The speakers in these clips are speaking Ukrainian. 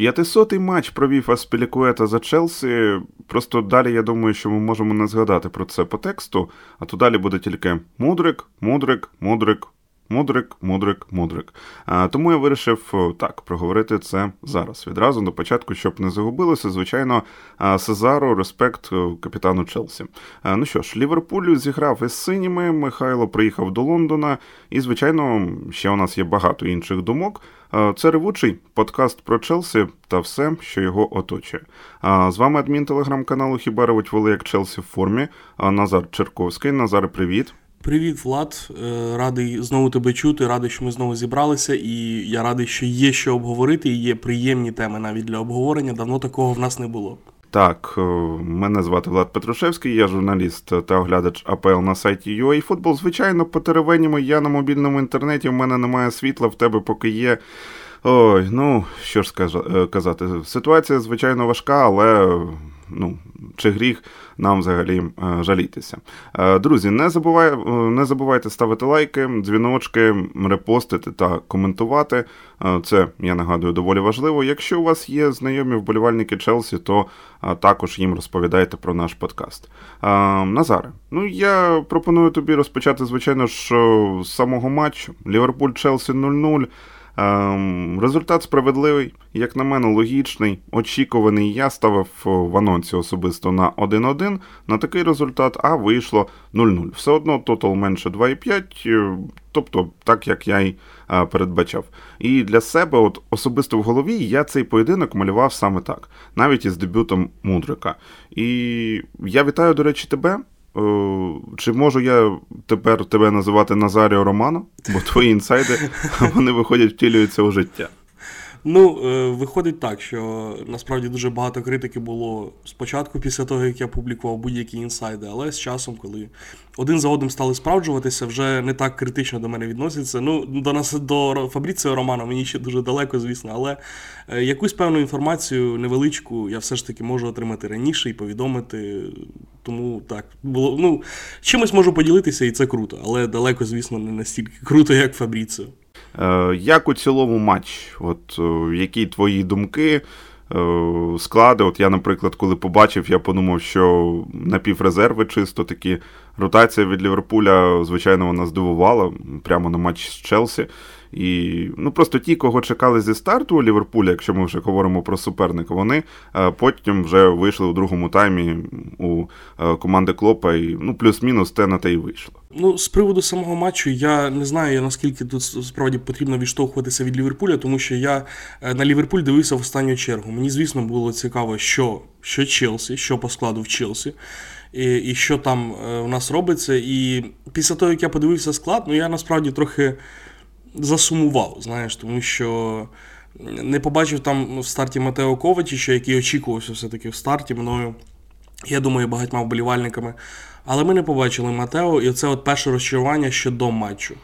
500-й матч провів Аспілікуета за Челсі. Просто далі я думаю, що ми можемо не згадати про це по тексту, а то далі буде тільки мудрик, мудрик, мудрик, мудрик, мудрик, мудрик. А, Тому я вирішив так проговорити це зараз. Відразу до початку, щоб не загубилося. Звичайно, Сезару, респект капітану Челсі. А, ну що ж, Ліверпуль зіграв із синіми. Михайло приїхав до Лондона, і, звичайно, ще у нас є багато інших думок. Це ревучий подкаст про Челсі та все, що його оточує. З вами адмін телеграм-каналу Хіба ревуть вели як Челсі в формі. Назар Черковський. Назар, привіт. Привіт, Влад. Е, радий знову тебе чути. Радий, що ми знову зібралися, і я радий, що є що обговорити, і є приємні теми навіть для обговорення. Давно такого в нас не було. Так, е, мене звати Влад Петрушевський, я журналіст та оглядач АПЛ на сайті UAFootball. Звичайно, по теревенімо я на мобільному інтернеті, в мене немає світла, в тебе поки є. Ой, ну що ж е, казати, ситуація, звичайно, важка, але ну, чи гріх нам взагалі е, жалітися. Е, друзі, не забувай, е, не забувайте ставити лайки, дзвіночки, репостити та коментувати. Це я нагадую доволі важливо. Якщо у вас є знайомі вболівальники Челсі, то також їм розповідайте про наш подкаст. Назаре, ну я пропоную тобі розпочати, звичайно ж, з самого матчу. Ліверпуль Челсі 0-0. Ем, результат справедливий, як на мене, логічний, очікуваний. Я ставив в анонсі особисто на 1-1 на такий результат, а вийшло 0-0. Все одно тотал менше 2,5, е, тобто так, як я й е, передбачав. І для себе, от особисто в голові, я цей поєдинок малював саме так, навіть із дебютом Мудрика. І я вітаю, до речі, тебе. Е, чи можу я тепер тебе називати Назаріо Романо? Бо твої інсайди вони виходять, втілюються у життя. Ну, е, виходить так, що насправді дуже багато критики було спочатку, після того, як я публікував будь-які інсайди, але з часом, коли один за одним стали справджуватися, вже не так критично до мене відносяться. Ну, до нас до Фабріціо Романа мені ще дуже далеко, звісно, але е, якусь певну інформацію невеличку я все ж таки можу отримати раніше і повідомити. Тому так, було ну, чимось можу поділитися, і це круто, але далеко, звісно, не настільки круто, як Фабріціо. Е, як у цілому матч? От е, які твої думки? Е, склади, от я, наприклад, коли побачив, я подумав, що напіврезерви чисто такі. Ротація від Ліверпуля, звичайно, вона здивувала прямо на матч з Челсі. І ну просто ті, кого чекали зі старту у Ліверпуля, якщо ми вже говоримо про суперника, вони е, потім вже вийшли у другому таймі у е, команди Клопа, і ну плюс-мінус те на те й вийшло. Ну, з приводу самого матчу, я не знаю, наскільки тут справді потрібно відштовхуватися від Ліверпуля, тому що я е, на Ліверпуль дивився в останню чергу. Мені, звісно, було цікаво, що, що Челсі, що по складу в Челсі. І і що там у нас робиться. І після того, як я подивився склад, ну я насправді трохи засумував, знаєш, тому що не побачив там в старті Матео Ковачича, який очікувався все-таки в старті мною. Я думаю, багатьма вболівальниками. Але ми не побачили Матео, і це от перше розчарування ще до матчу.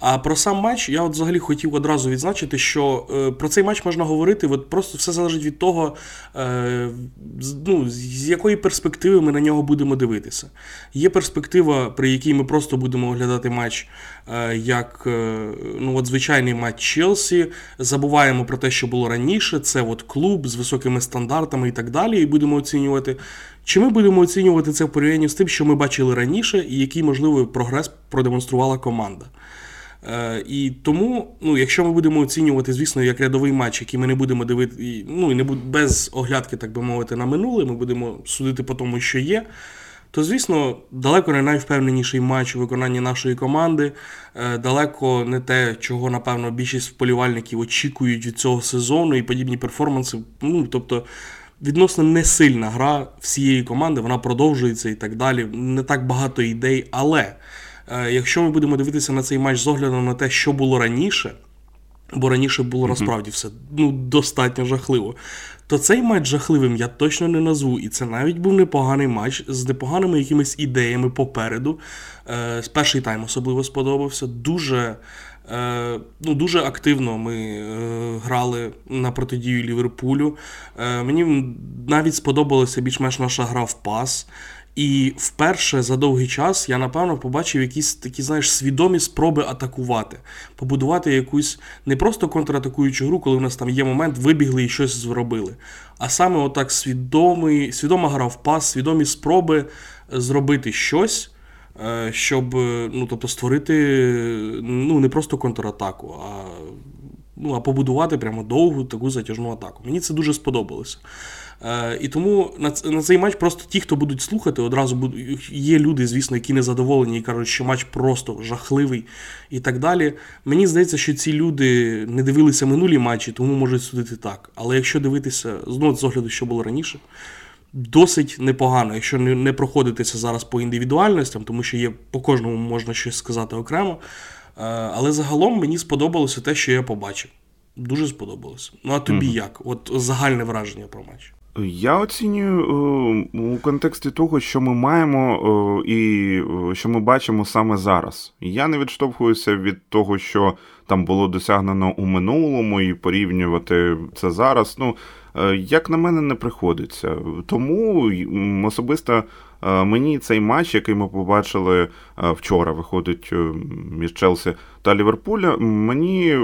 А про сам матч я от взагалі хотів одразу відзначити, що е, про цей матч можна говорити, от просто все залежить від того, е, ну, з якої перспективи ми на нього будемо дивитися. Є перспектива, при якій ми просто будемо оглядати матч е, як е, ну, от звичайний матч Челсі, забуваємо про те, що було раніше. Це от клуб з високими стандартами і так далі, і будемо оцінювати. Чи ми будемо оцінювати це в порівнянні з тим, що ми бачили раніше, і який можливий прогрес продемонструвала команда? Е, І тому, ну, якщо ми будемо оцінювати, звісно, як рядовий матч, який ми не будемо дивити, ну і не будемо без оглядки, так би мовити, на минуле, ми будемо судити по тому, що є. То, звісно, далеко не найвпевненіший матч у виконанні нашої команди, е, далеко не те, чого, напевно, більшість вполівальників очікують від цього сезону і подібні перформанси. Ну, тобто, відносно не сильна гра всієї команди, вона продовжується і так далі. Не так багато ідей. Але е, якщо ми будемо дивитися на цей матч з оглядом на те, що було раніше, бо раніше було насправді все ну, достатньо жахливо, то цей матч жахливим я точно не назву. І це навіть був непоганий матч з непоганими якимись ідеями попереду. Е, Перший тайм особливо сподобався. Дуже ну, Дуже активно ми е, грали на протидію Ліверпулю. Е, Мені навіть сподобалася більш-менш наша гра в пас. І вперше за довгий час я, напевно, побачив якісь такі, знаєш, свідомі спроби атакувати, побудувати якусь не просто контратакуючу гру, коли в нас там є момент, вибігли і щось зробили. А саме отак свідомий, свідома гра в пас, свідомі спроби зробити щось. Е, щоб ну, тобто, створити ну, не просто контратаку, а ну, а побудувати прямо довгу таку затяжну атаку. Мені це дуже сподобалося. Е, І тому на на цей матч просто ті, хто будуть слухати, одразу будуть. Є люди, звісно, які незадоволені і кажуть, що матч просто жахливий і так далі. Мені здається, що ці люди не дивилися минулі матчі, тому можуть судити так. Але якщо дивитися знову з огляду, що було раніше досить непогано, якщо не не проходитися зараз по індивідуальностям, тому що є по кожному можна щось сказати окремо. Е, але загалом мені сподобалося те, що я побачив. Дуже сподобалося. Ну а тобі mm як? От загальне враження про матч. Я оцінюю е, у контексті того, що ми маємо е, і що ми бачимо саме зараз. Я не відштовхуюся від того, що там було досягнено у минулому, і порівнювати це зараз. Ну як на мене, не приходиться. Тому особисто е, мені цей матч, який ми побачили е, вчора, виходить між Челсі та Ліверпуля, мені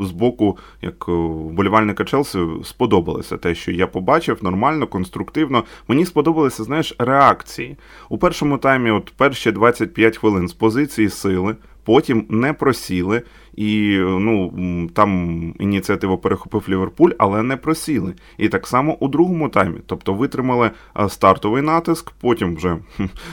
з боку, як вболівальника Челсі, сподобалося те, що я побачив нормально, конструктивно. Мені сподобалися, знаєш, реакції. У першому таймі, от перші 25 хвилин з позиції сили, потім не просіли. І ну там ініціативу перехопив Ліверпуль, але не просіли. І так само у другому таймі. Тобто витримали стартовий натиск, потім вже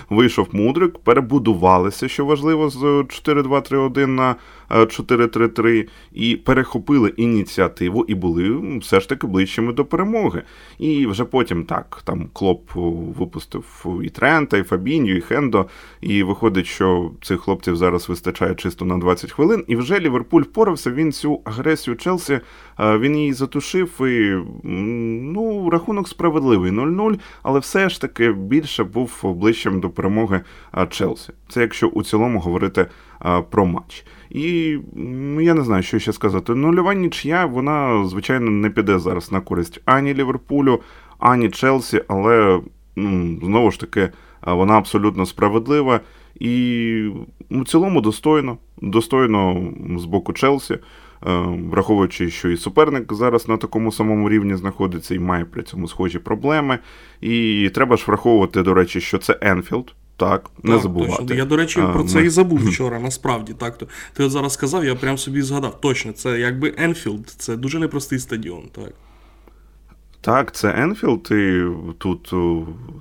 вийшов мудрик, перебудувалися, що важливо, з 4-2-3-1 на 4-3-3, і перехопили ініціативу і були все ж таки ближчими до перемоги. І вже потім так, там Клоп випустив і Трента, і Фабінью, і Хендо. І виходить, що цих хлопців зараз вистачає чисто на 20 хвилин. І вже Ліверпуль впорався, він цю агресію Челсі він її затушив. і ну, Рахунок справедливий 0-0, але все ж таки більше був ближчим до перемоги Челсі. Це якщо у цілому говорити про матч. І я не знаю, що ще сказати. Нульова нічия, вона, звичайно, не піде зараз на користь ані Ліверпулю, ані Челсі, але ну, знову ж таки вона абсолютно справедлива. І в цілому достойно, достойно з боку Челсі, е, враховуючи, що і суперник зараз на такому самому рівні знаходиться і має при цьому схожі проблеми. І треба ж враховувати, до речі, що це Енфілд. Так, не так, забувати. Точно. Я, до речі, про це ми... і забув вчора, насправді. так. То Ти от зараз сказав, я прям собі згадав. Точно, це якби Енфілд, це дуже непростий стадіон. так. Так, це Енфілд, і тут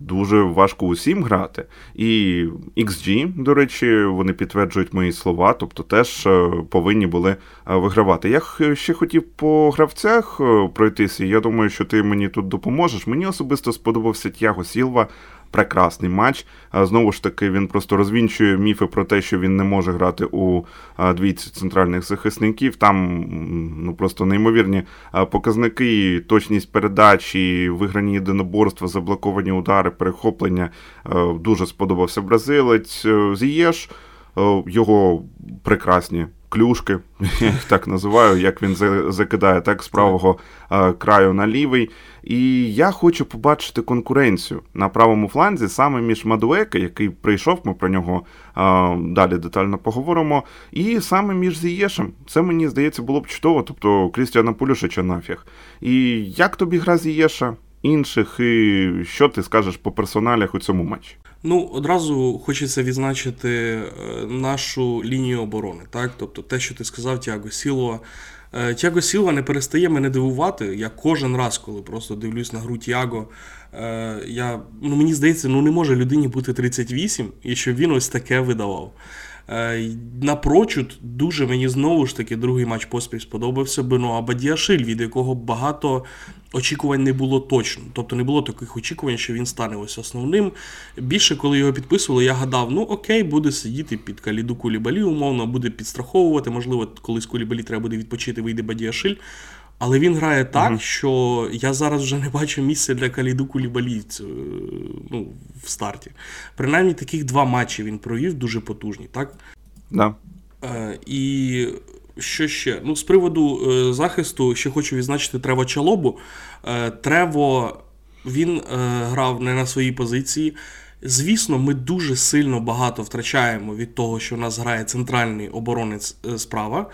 дуже важко усім грати. І xG, до речі, вони підтверджують мої слова, тобто теж е, повинні були е, вигравати. Я ще хотів по гравцях е, пройтися. Я думаю, що ти мені тут допоможеш. Мені особисто сподобався Тяго Сілва прекрасний матч. Знову ж таки, він просто розвінчує міфи про те, що він не може грати у двійці центральних захисників. Там ну просто неймовірні показники, точність передач, і виграні єдиноборства, заблоковані удари, перехоплення. Дуже сподобався бразилець. Е, Зієш е, його прекрасні клюшки, я їх так називаю, як він закидає так з правого краю на лівий. І я хочу побачити конкуренцію на правому фланзі саме між Мадуеке, який прийшов, ми про нього а, далі детально поговоримо, і саме між Зієшем. Це мені здається було б чудово, тобто Крістіана Полюшича нафіг. І як тобі гра Зієша? Інших, і що ти скажеш по персоналях у цьому матчі? Ну, одразу хочеться відзначити е, нашу лінію оборони, так? Тобто те, що ти сказав, Тяго Сілова. Е, Тяго Сілва не перестає мене дивувати. Я кожен раз, коли просто дивлюсь на гру Тяго, е, я, ну, мені здається, ну не може людині бути 38 і щоб він ось таке видавав. Е, напрочуд, дуже мені знову ж таки другий матч поспіль сподобався Бено Бадіашиль, від якого багато очікувань не було точно. Тобто не було таких очікувань, що він стане ось основним. Більше, коли його підписували, я гадав, ну окей, буде сидіти під каліду Кулібалі, умовно, буде підстраховувати. Можливо, колись Кулібалі треба буде відпочити, вийде Бадіашиль. Але він грає так, mm що я зараз вже не бачу місця для Каліду Кулібалі ну, в старті. Принаймні таких два матчі він провів дуже потужні, так? Да. І що ще? Ну, з приводу захисту ще хочу відзначити Трево Чалобу. Трево він грав не на своїй позиції. Звісно, ми дуже сильно багато втрачаємо від того, що в нас грає центральний оборонець е, справа, е,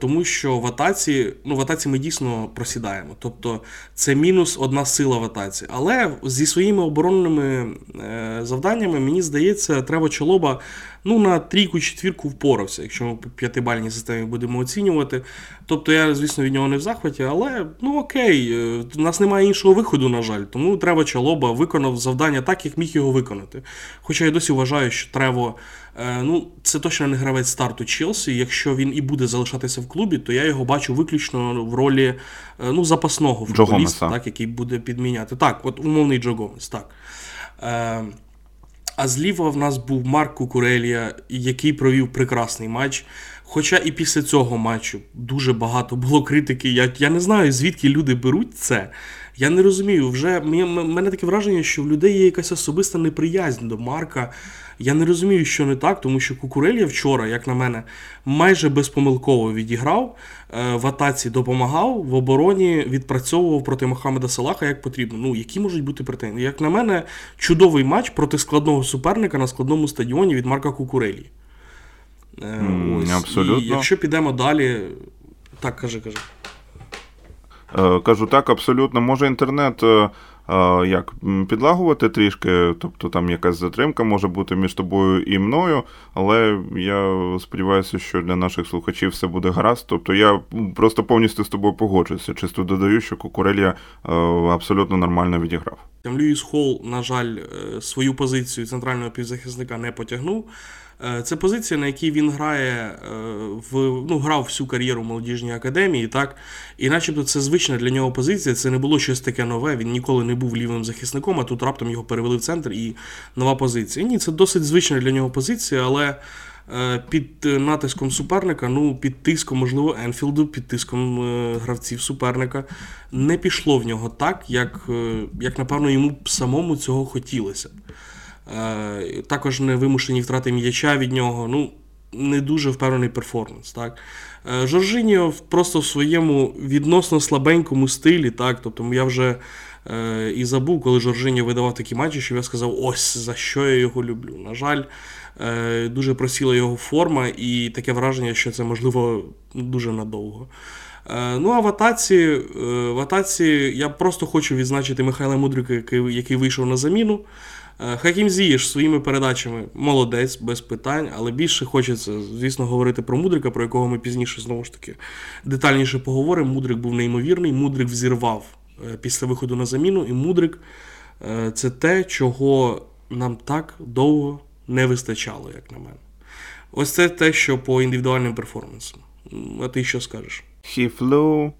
тому що в атаці, ну в атаці ми дійсно просідаємо. Тобто це мінус одна сила в атаці. Але зі своїми оборонними е, завданнями, мені здається, треба чолоба ну, на трійку-четвірку впорався, якщо ми по п'ятибальній системі будемо оцінювати. Тобто я, звісно, від нього не в захваті, але ну окей, у нас немає іншого виходу, на жаль, тому треба чолоба виконав завдання так, як міг його виконати. Хоча я досі вважаю, що Трево, е, ну, це точно не гравець старту Челсі. Якщо він і буде залишатися в клубі, то я його бачу виключно в ролі е, ну, запасного футболіста, так, який буде підміняти. Так, от умовний Джо Гомес, так. Е, а зліва в нас був Марк Кукурелія, який провів прекрасний матч. Хоча і після цього матчу дуже багато було критики. Я я не знаю, звідки люди беруть це. Я не розумію. Вже мене таке враження, що в людей є якась особиста неприязнь до Марка. Я не розумію, що не так, тому що Кукурелья вчора, як на мене, майже безпомилково відіграв, е, в атаці допомагав, в обороні відпрацьовував проти Мохамеда Салаха як потрібно. Ну, які можуть бути претензії? Як на мене, чудовий матч проти складного суперника на складному стадіоні від Марка Кукурелі. Mm, Ось. Абсолютно. І якщо підемо далі, так кажи, кажи. Е, кажу так, абсолютно. Може інтернет е, як підлагувати трішки, тобто там якась затримка може бути між тобою і мною, але я сподіваюся, що для наших слухачів все буде гаразд. Тобто я просто повністю з тобою погоджуюся. Чисто додаю, що Кукурелія е, абсолютно нормально відіграв. Льюіс Холл, на жаль, е, свою позицію центрального півзахисника не потягнув. Е, це позиція, на якій він грає е, в ну, грав всю кар'єру в молодіжній академії, так і начебто це звична для нього позиція. Це не було щось таке нове. Він ніколи не був лівим захисником, а тут раптом його перевели в центр і нова позиція. Ні, це досить звична для нього позиція, але. Е, під натиском суперника, ну, під тиском, можливо, Енфілду, під тиском гравців суперника, не пішло в нього так, як, як напевно, йому самому цього хотілося. Е, також не вимушені втрати м'яча від нього. Ну, не дуже впевнений перформанс. Так? Е, Жоржиньо просто в своєму відносно слабенькому стилі. так, тобто Я вже е, і забув, коли Жоржиньо видавав такі матчі, що я сказав, ось за що я його люблю. На жаль, е, дуже просіла його форма, і таке враження, що це можливо дуже надовго. Е, ну, а в атаці, е, в атаці я просто хочу відзначити Михайла Мудрика, який, який вийшов на заміну. Е, Хакім Зієш своїми передачами молодець, без питань, але більше хочеться, звісно, говорити про Мудрика, про якого ми пізніше знову ж таки детальніше поговоримо. Мудрик був неймовірний, Мудрик взірвав е, після виходу на заміну, і Мудрик е, це те, чого нам так довго не вистачало, як на мене. Ось це те, що по індивідуальним перформансам. А ти що скажеш? He flew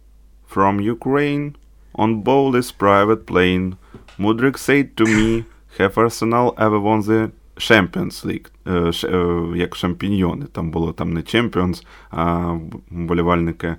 from Ukraine on Bowless private plane. Mudrik said to me Have Arsenal ever won the Champions League, е, е, як шампіньйони. Там було там не Champions, а болівальники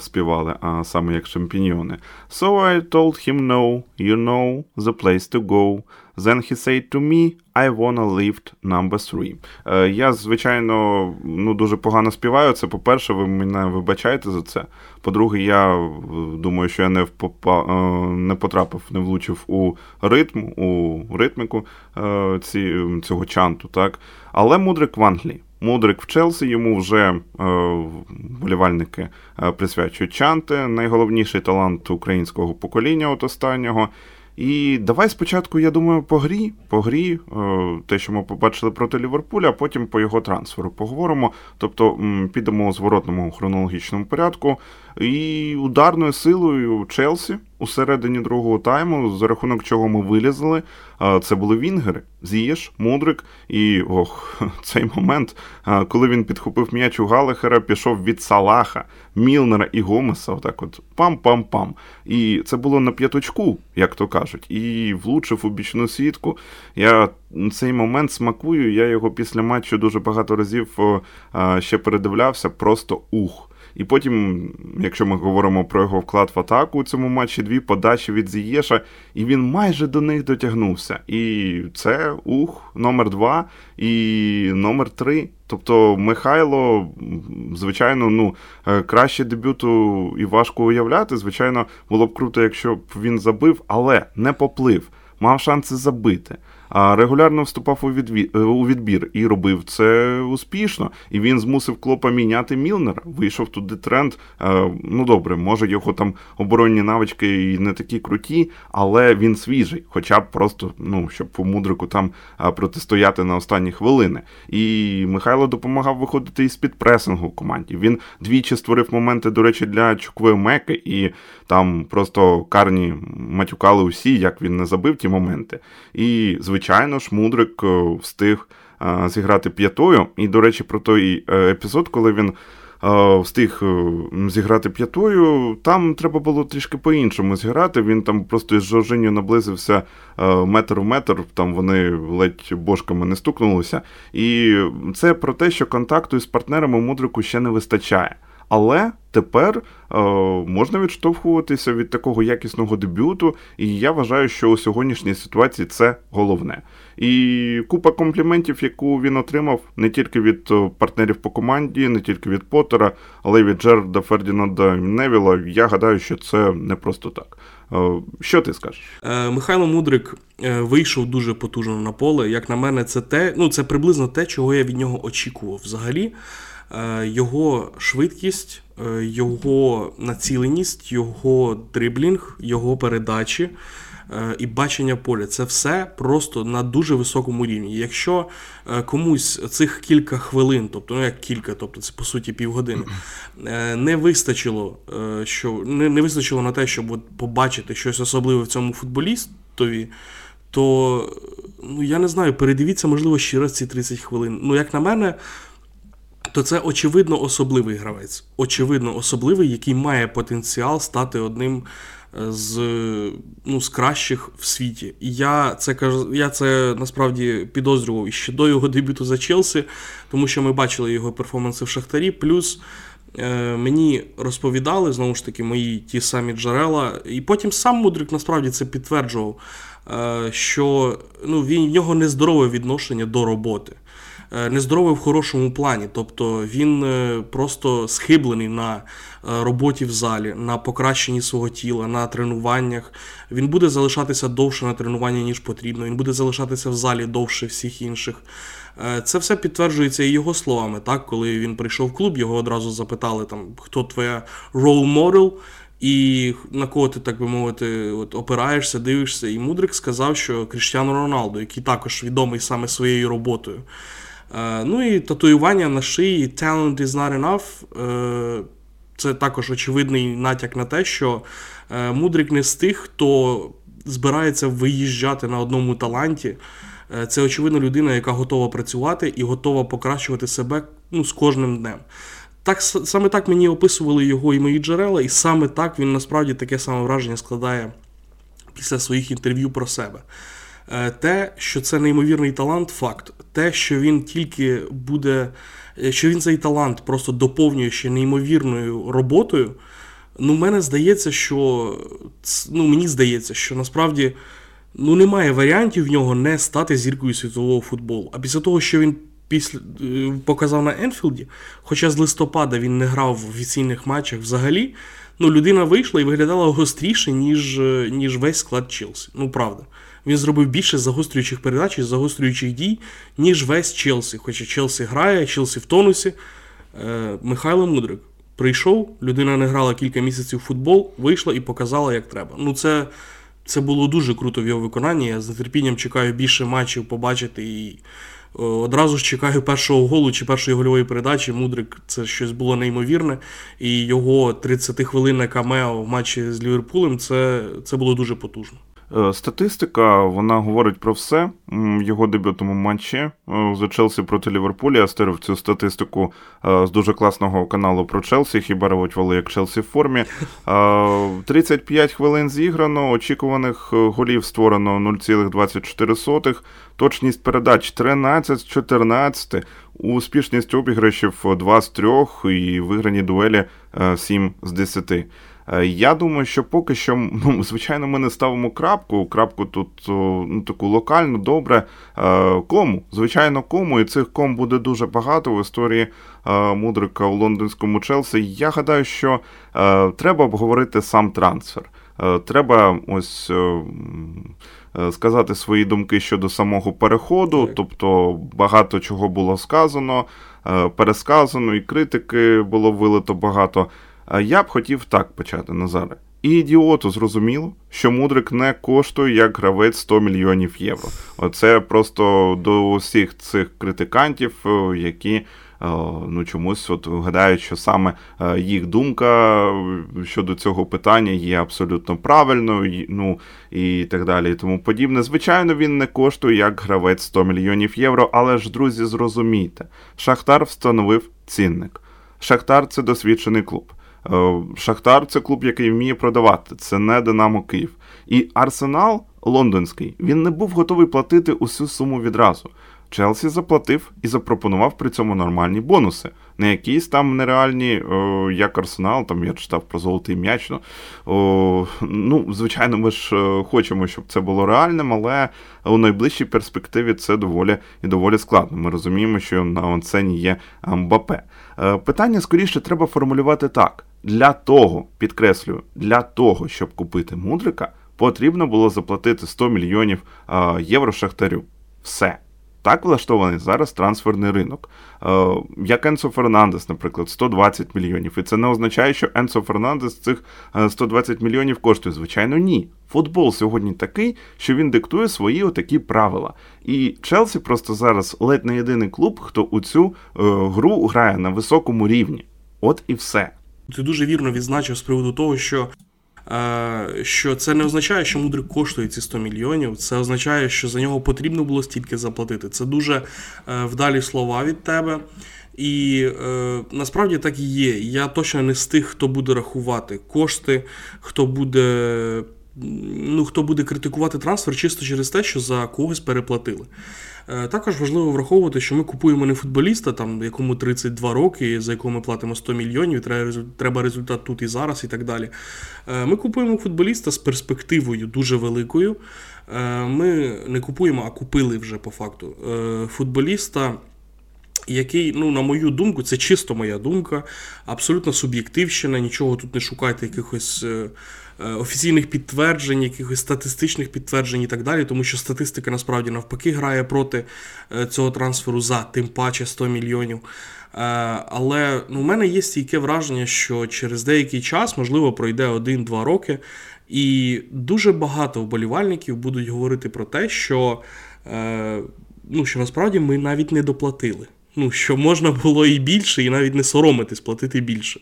співали, а саме як шампіньйони. So I told him no, you know the place to go. Then he said to me, I wanna lift number three. Е, я, звичайно, ну, дуже погано співаю. Це, по-перше, ви мене вибачаєте за це. По-друге, я думаю, що я не. Е, не потрапив, не влучив у ритм, у ритміку е, цього чанту. так. Але мудрик в Англії. Мудрик в Челсі, йому вже е, е, присвячують чанти, найголовніший талант українського покоління от останнього. І давай спочатку, я думаю, по грі, по грі, е, те, що ми побачили проти Ліверпуля, а потім по його трансферу поговоримо. Тобто підемо у зворотному хронологічному порядку. І ударною силою Челсі у середині другого тайму, за рахунок чого ми вилізли, це були Вінгери, Зієш, Мудрик. І ох, цей момент, коли він підхопив м'яч у Галахера, пішов від Салаха, Мілнера і Гомеса. Отак от пам-пам-пам. І це було на п'яточку, як то кажуть, і влучив у бічну сітку. Я цей момент смакую. Я його після матчу дуже багато разів ще передивлявся, просто ух. І потім, якщо ми говоримо про його вклад в атаку у цьому матчі, дві подачі від Зієша, і він майже до них дотягнувся. І це ух, номер два і номер три. Тобто Михайло, звичайно, ну е, краще дебюту і важко уявляти. Звичайно, було б круто, якщо б він забив, але не поплив, мав шанси забити а регулярно вступав у відбір, е, у відбір і робив це успішно. І він змусив клопа міняти Мілнера. Вийшов туди тренд. Е, ну добре, може його там оборонні навички і не такі круті, але він свіжий, хоча б просто ну щоб по мудрику там протистояти на останні хвилини. І Михайло допомагав виходити із під пресингу команді. Він двічі створив моменти, до речі, для Чукви Меки, і там просто карні матюкали усі, як він не забив ті моменти. І звичайно ж, Мудрик е, встиг е, зіграти п'ятою. І, до речі, про той е, епізод, коли він. Встиг зіграти п'ятою, там треба було трішки по-іншому зіграти. Він там просто із Жоржиню наблизився метр в метр, там вони ледь бошками не стукнулися. І це про те, що контакту із партнерами мудрику ще не вистачає. Але тепер е, можна відштовхуватися від такого якісного дебюту, і я вважаю, що у сьогоднішній ситуації це головне. І купа компліментів, яку він отримав не тільки від е, партнерів по команді, не тільки від Поттера, але й від Джерда Фердінанда Невіла. Я гадаю, що це не просто так. Е, що ти скажеш? Е, Михайло Мудрик вийшов дуже потужно на поле. Як на мене, це те, ну це приблизно те, чого я від нього очікував взагалі. Е, його швидкість, е, його націленість, його дриблінг, його передачі е, і бачення поля це все просто на дуже високому рівні. Якщо комусь цих кілька хвилин, тобто ну як кілька, тобто це по суті півгодини, не вистачило, що не, не вистачило на те, щоб побачити щось особливе в цьому футболістові. То ну я не знаю, передивіться, можливо, ще раз ці 30 хвилин. Ну, як на мене, то це очевидно особливий гравець. Очевидно, особливий, який має потенціал стати одним е, з ну, з кращих в світі. І я це я це насправді підозрював ще до його дебюту за Челсі, тому що ми бачили його перформанси в Шахтарі. Плюс е, мені розповідали знову ж таки мої ті самі джерела, і потім сам Мудрик насправді це підтверджував, е, що ну, він в нього нездорове відношення до роботи. Е, нездоровий в хорошому плані. Тобто він е, просто схиблений на е, роботі в залі, на покращенні свого тіла, на тренуваннях. Він буде залишатися довше на тренуванні, ніж потрібно. Він буде залишатися в залі довше всіх інших. Це все підтверджується і його словами. Так, Коли він прийшов в клуб, його одразу запитали, там, хто твоя role model, і на кого ти, так би мовити, от, опираєшся, дивишся. І Мудрик сказав, що Кріштіану Роналду, який також відомий саме своєю роботою. Е, ну і татуювання на шиї talent is not enough. Е, це також очевидний натяк на те, що е, Мудрик не з тих, хто збирається виїжджати на одному таланті. Це, очевидно, людина, яка готова працювати і готова покращувати себе ну, з кожним днем. Так, Саме так мені описували його і мої джерела, і саме так він насправді таке саме враження складає після своїх інтерв'ю про себе. Те, що це неймовірний талант, факт. Те, що він тільки буде, е, що він цей талант просто доповнює ще неймовірною роботою. Ну, мене здається, що ну, мені здається, що насправді ну, немає варіантів в нього не стати зіркою світового футболу. А після того, що він після е, показав на Енфілді, хоча з листопада він не грав в офіційних матчах взагалі, ну, людина вийшла і виглядала гостріше, ніж, ніж весь склад Челсі. Ну, правда. Він зробив більше загострюючих передач і загострюючих дій, ніж весь Челсі. Хоча Челсі грає, Челсі в тонусі. Е, Михайло Мудрик прийшов, людина не грала кілька місяців в футбол, вийшла і показала, як треба. Ну, це це було дуже круто в його виконанні. Я з нетерпінням чекаю більше матчів побачити і. Одразу ж чекаю першого голу чи першої гольової передачі. Мудрик це щось було неймовірне. І його 30-хвилинне камео в матчі з Ліверпулем це, це було дуже потужно. Е, статистика вона говорить про все в його дебютному матчі е, за Челсі проти Ліверпуля. Я стирив цю статистику е, з дуже класного каналу про Челсі. Хіба ревуть вали як Челсі в формі. 35 хвилин зіграно, очікуваних голів створено 0,24. Точність передач 13 з 14. успішність обіграшів 2 з 3 і виграні дуелі 7 з 10. Я думаю, що поки що, ну, звичайно, ми не ставимо крапку. Крапку тут ну, таку локальну, добре. Кому? Звичайно, кому, і цих ком буде дуже багато в історії Мудрика у лондонському Челсі. Я гадаю, що треба обговорити сам трансфер. Треба ось Е, сказати свої думки щодо самого переходу, так. тобто багато чого було сказано, е, пересказано, і критики було вилито багато. Я б хотів так почати Назаре. І ідіоту зрозуміло, що Мудрик не коштує як гравець 100 мільйонів євро. Оце просто до усіх цих критикантів, е, які Е, ну чомусь от гадають, що саме е, їх думка щодо цього питання є абсолютно правильною, ну і так далі, і тому подібне. Звичайно, він не коштує як гравець 100 мільйонів євро, але ж, друзі, зрозумійте, Шахтар встановив цінник. Шахтар це досвідчений клуб. Е, Шахтар це клуб, який вміє продавати. Це не Динамо Київ. І Арсенал лондонський він не був готовий платити усю суму відразу. Челсі заплатив і запропонував при цьому нормальні бонуси. Не якісь там нереальні, о, як Арсенал, там я читав про золотий м'яч. Ну, о, ну, звичайно, ми ж е, хочемо, щоб це було реальним, але у найближчій перспективі це доволі і доволі складно. Ми розуміємо, що на онцені є Мбапе. Е, питання скоріше треба формулювати так: для того, підкреслюю, для того, щоб купити мудрика, потрібно було заплатити 100 мільйонів євро шахтарю. Все. Так влаштований зараз трансферний ринок. Як Енсо Фернандес, наприклад, 120 мільйонів. І це не означає, що Енсо Фернандес цих 120 е, мільйонів коштує. Звичайно, ні. Футбол сьогодні такий, що він диктує свої отакі правила. І Челсі просто зараз ледь не єдиний клуб, хто у цю е, гру грає на високому рівні. От і все. Ти дуже вірно відзначив з приводу того, що Е, що це не означає, що мудрик коштує ці 100 мільйонів. Це означає, що за нього потрібно було стільки заплатити. Це дуже е, вдалі слова від тебе. І е, насправді так і є. Я точно не з тих, хто буде рахувати кошти, хто буде ну, хто буде критикувати трансфер чисто через те, що за когось переплатили. Е, також важливо враховувати, що ми купуємо не футболіста, там, якому 32 роки, за якого ми платимо 100 мільйонів, треба результат тут і зараз, і так далі. Е, ми купуємо футболіста з перспективою дуже великою. Е, ми не купуємо, а купили вже по факту футболіста. Який, ну, на мою думку, це чисто моя думка, абсолютно суб'єктивщина, нічого тут не шукайте якихось офіційних підтверджень, якихось статистичних підтверджень і так далі, тому що статистика насправді навпаки грає проти е, цього трансферу за тим паче 100 мільйонів. Е, але ну, у мене є стійке враження, що через деякий час, можливо, пройде один-два роки, і дуже багато вболівальників будуть говорити про те, що ну, що насправді ми навіть не доплатили. Ну, Що можна було і більше, і навіть не соромитись платити більше.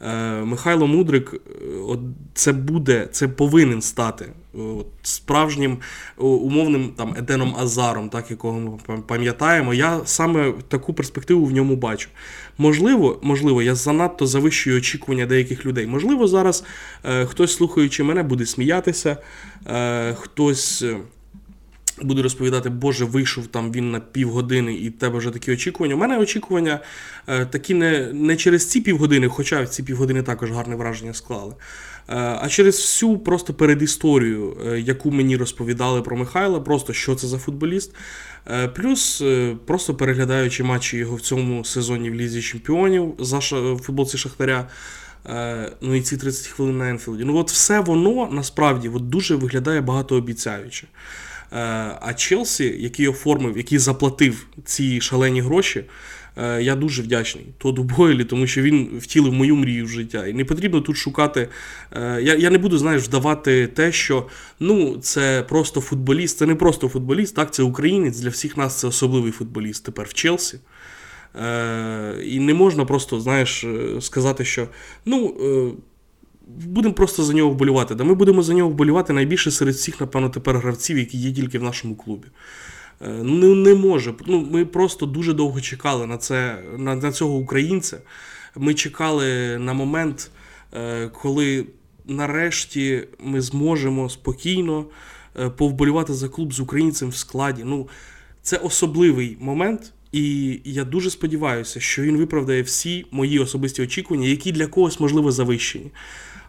Е, Михайло Мудрик, е, от це буде, це повинен стати е, от, справжнім умовним там Еденом Азаром, так якого ми пам'ятаємо. Я саме таку перспективу в ньому бачу. Можливо, можливо, я занадто завищую очікування деяких людей. Можливо, зараз е, хтось, слухаючи мене, буде сміятися, е, хтось буду розповідати, Боже, вийшов там він на півгодини, і в тебе вже такі очікування. У мене очікування е, такі не не через ці півгодини, хоча ці півгодини також гарне враження склали. Е, а через всю просто передісторію, е, яку мені розповідали про Михайла, просто що це за футболіст. Е, плюс, просто переглядаючи матчі його в цьому сезоні в Лізі Чемпіонів в футболці Шахтаря. Ну і ці 30 хвилин на Енфілді. Ну от все воно насправді от дуже виглядає багатообіцяюче. Е, а Челсі, який оформив, який заплатив ці шалені гроші, е, я дуже вдячний Тодду Боулі, тому що він втілив мою мрію в життя. І не потрібно тут шукати. Е, я я не буду знаєш, вдавати те, що ну, це просто футболіст, це не просто футболіст, так, це українець. Для всіх нас це особливий футболіст тепер в Челсі. І не можна просто, знаєш, сказати, що ну будемо просто за нього вболівати. Да Ми будемо за нього вболівати найбільше серед всіх, напевно, тепер гравців, які є тільки в нашому клубі. Е, ну, не може. Ну, Ми просто дуже довго чекали на це, на, на цього українця. Ми чекали на момент, е, коли нарешті ми зможемо спокійно е, повболівати за клуб з українцем в складі. Ну, Це особливий момент, І я дуже сподіваюся, що він виправдає всі мої особисті очікування, які для когось, можливо, завищені.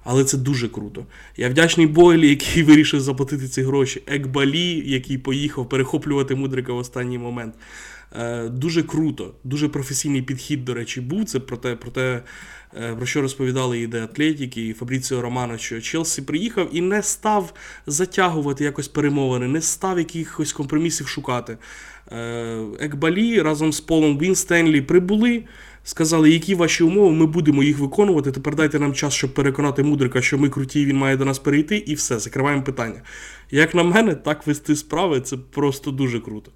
Але це дуже круто. Я вдячний Бойлі, який вирішив заплатити ці гроші. Екбалі, який поїхав перехоплювати мудрика в останній момент. Е, Дуже круто, дуже професійний підхід, до речі, був. Це про те, про те, е, про що розповідали і де Атлетіки, і Фабріціо Романо, що Челсі приїхав і не став затягувати якось перемовини, не став якихось компромісів шукати. Е, Екбалі разом з Полом Вінстенлі прибули. Сказали, які ваші умови, ми будемо їх виконувати. Тепер дайте нам час, щоб переконати мудрика, що ми круті, він має до нас перейти, і все, закриваємо питання. Як на мене, так вести справи це просто дуже круто.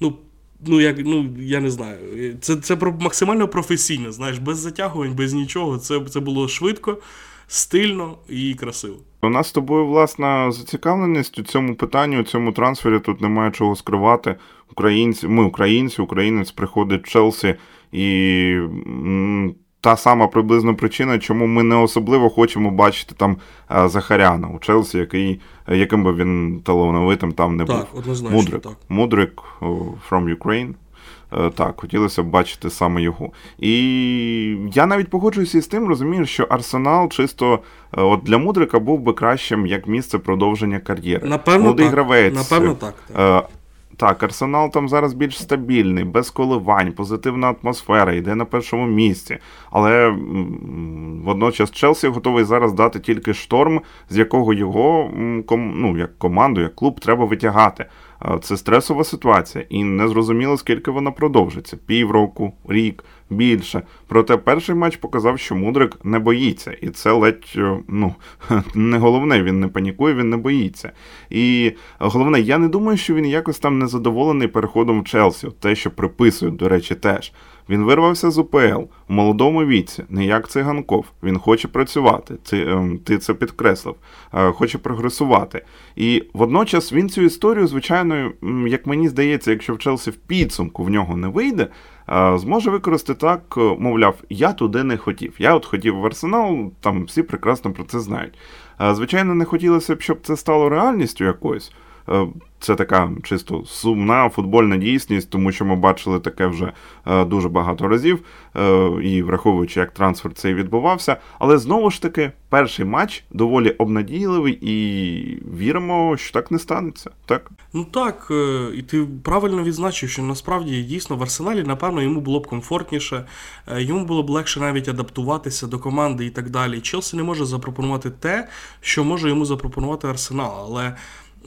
Ну, ну, як, ну я не знаю. Це це максимально професійно, знаєш, без затягувань, без нічого. Це, Це було швидко, стильно і красиво. У нас з тобою власна зацікавленість у цьому питанні, у цьому трансфері тут немає чого скривати. Українці, ми українці, українець приходить в Челсі, і та сама приблизна причина, чому ми не особливо хочемо бачити там Захаряна у Челсі, який, яким би він талановитим там не так, був. Однозначно, Мудрик. Так. Мудрик from Ukraine. Е, так, хотілося б бачити саме його. І я навіть погоджуюся з тим, розумію, що Арсенал чисто е, от для Мудрика був би кращим як місце продовження кар'єри. Напевно, Молодий так. гравець. Напевно, так. так. Е, так, Арсенал там зараз більш стабільний, без коливань, позитивна атмосфера, йде на першому місці. Але водночас Челсі готовий зараз дати тільки шторм, з якого його ну, як команду, як клуб треба витягати. Це стресова ситуація, і незрозуміло, скільки вона продовжиться: півроку, рік, більше. Проте перший матч показав, що Мудрик не боїться, і це ледь е, ну, не головне, він не панікує, він не боїться. І головне, я не думаю, що він якось там незадоволений переходом в Челсі. Те, що приписують, до речі, теж. Він вирвався з УПЛ у молодому віці, не як циганков. Він хоче працювати. Ти, ем, ти це підкреслив, е, хоче прогресувати. І водночас він цю історію, звичайно, як мені здається, якщо в Челсі в підсумку в нього не вийде, зможе використати так, е, мовляв, я туди не хотів. Я от хотів в Арсенал, там всі прекрасно про це знають. Звичайно, не хотілося б, щоб це стало реальністю якоюсь. Е, це така чисто сумна футбольна дійсність, тому що ми бачили таке вже е, дуже багато разів, е, і враховуючи, як трансфер цей відбувався. Але знову ж таки, перший матч доволі обнадійливий, і віримо, що так не станеться. Так, ну так, і ти правильно відзначив, що насправді дійсно в арсеналі, напевно, йому було б комфортніше, йому було б легше навіть адаптуватися до команди і так далі. Челсі не може запропонувати те, що може йому запропонувати Арсенал, але.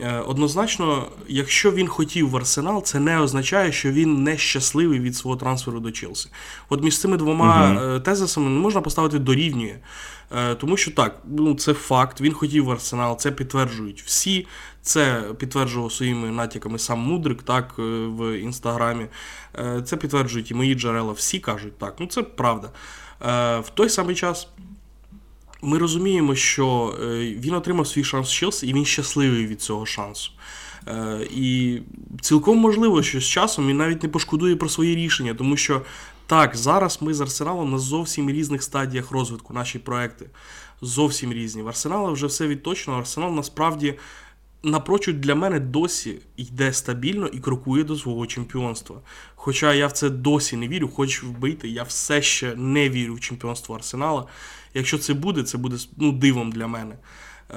Е, однозначно, якщо він хотів в Арсенал, це не означає, що він нещасливий від свого трансферу до Челсі. От між цими двома uh тезисами не можна поставити дорівнює. Е, тому що так, ну це факт. Він хотів в Арсенал, це підтверджують всі. Це підтверджував своїми натяками сам Мудрик, так, в інстаграмі. Це підтверджують і мої джерела. Всі кажуть так. Ну це правда. В той самий час. Ми розуміємо, що е, він отримав свій шанс з Челсі, і він щасливий від цього шансу. Е, і цілком можливо, що з часом він навіть не пошкодує про свої рішення, тому що так, зараз ми з Арсеналом на зовсім різних стадіях розвитку, наші проекти. Зовсім різні. В Арсенала вже все відточно. Арсенал насправді напрочуд для мене досі йде стабільно і крокує до свого чемпіонства. Хоча я в це досі не вірю, хоч вбити, я все ще не вірю в чемпіонство Арсенала. Якщо це буде, це буде ну, дивом для мене.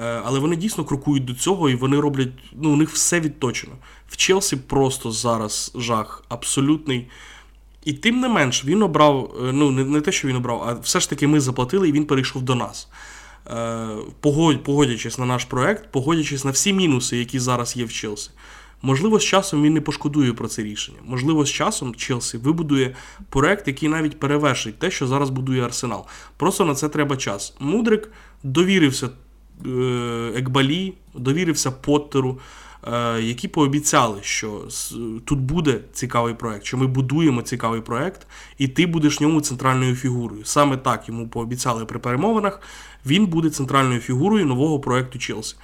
Е, але вони дійсно крокують до цього і вони роблять, ну, у них все відточено. В Челсі просто зараз жах абсолютний. І тим не менш, він обрав, е, ну, не, не те, що він обрав, а все ж таки ми заплатили і він перейшов до нас. Е, погодячись на наш проект, погодячись на всі мінуси, які зараз є в Челсі. Можливо, з часом він не пошкодує про це рішення. Можливо, з часом Челсі вибудує проект, який навіть перевершить те, що зараз будує Арсенал. Просто на це треба час. Мудрик довірився е, Екбалі, довірився Поттеру, е, які пообіцяли, що тут буде цікавий проект, що ми будуємо цікавий проект, і ти будеш ньому центральною фігурою. Саме так йому пообіцяли при перемовинах. Він буде центральною фігурою нового проекту Челсі.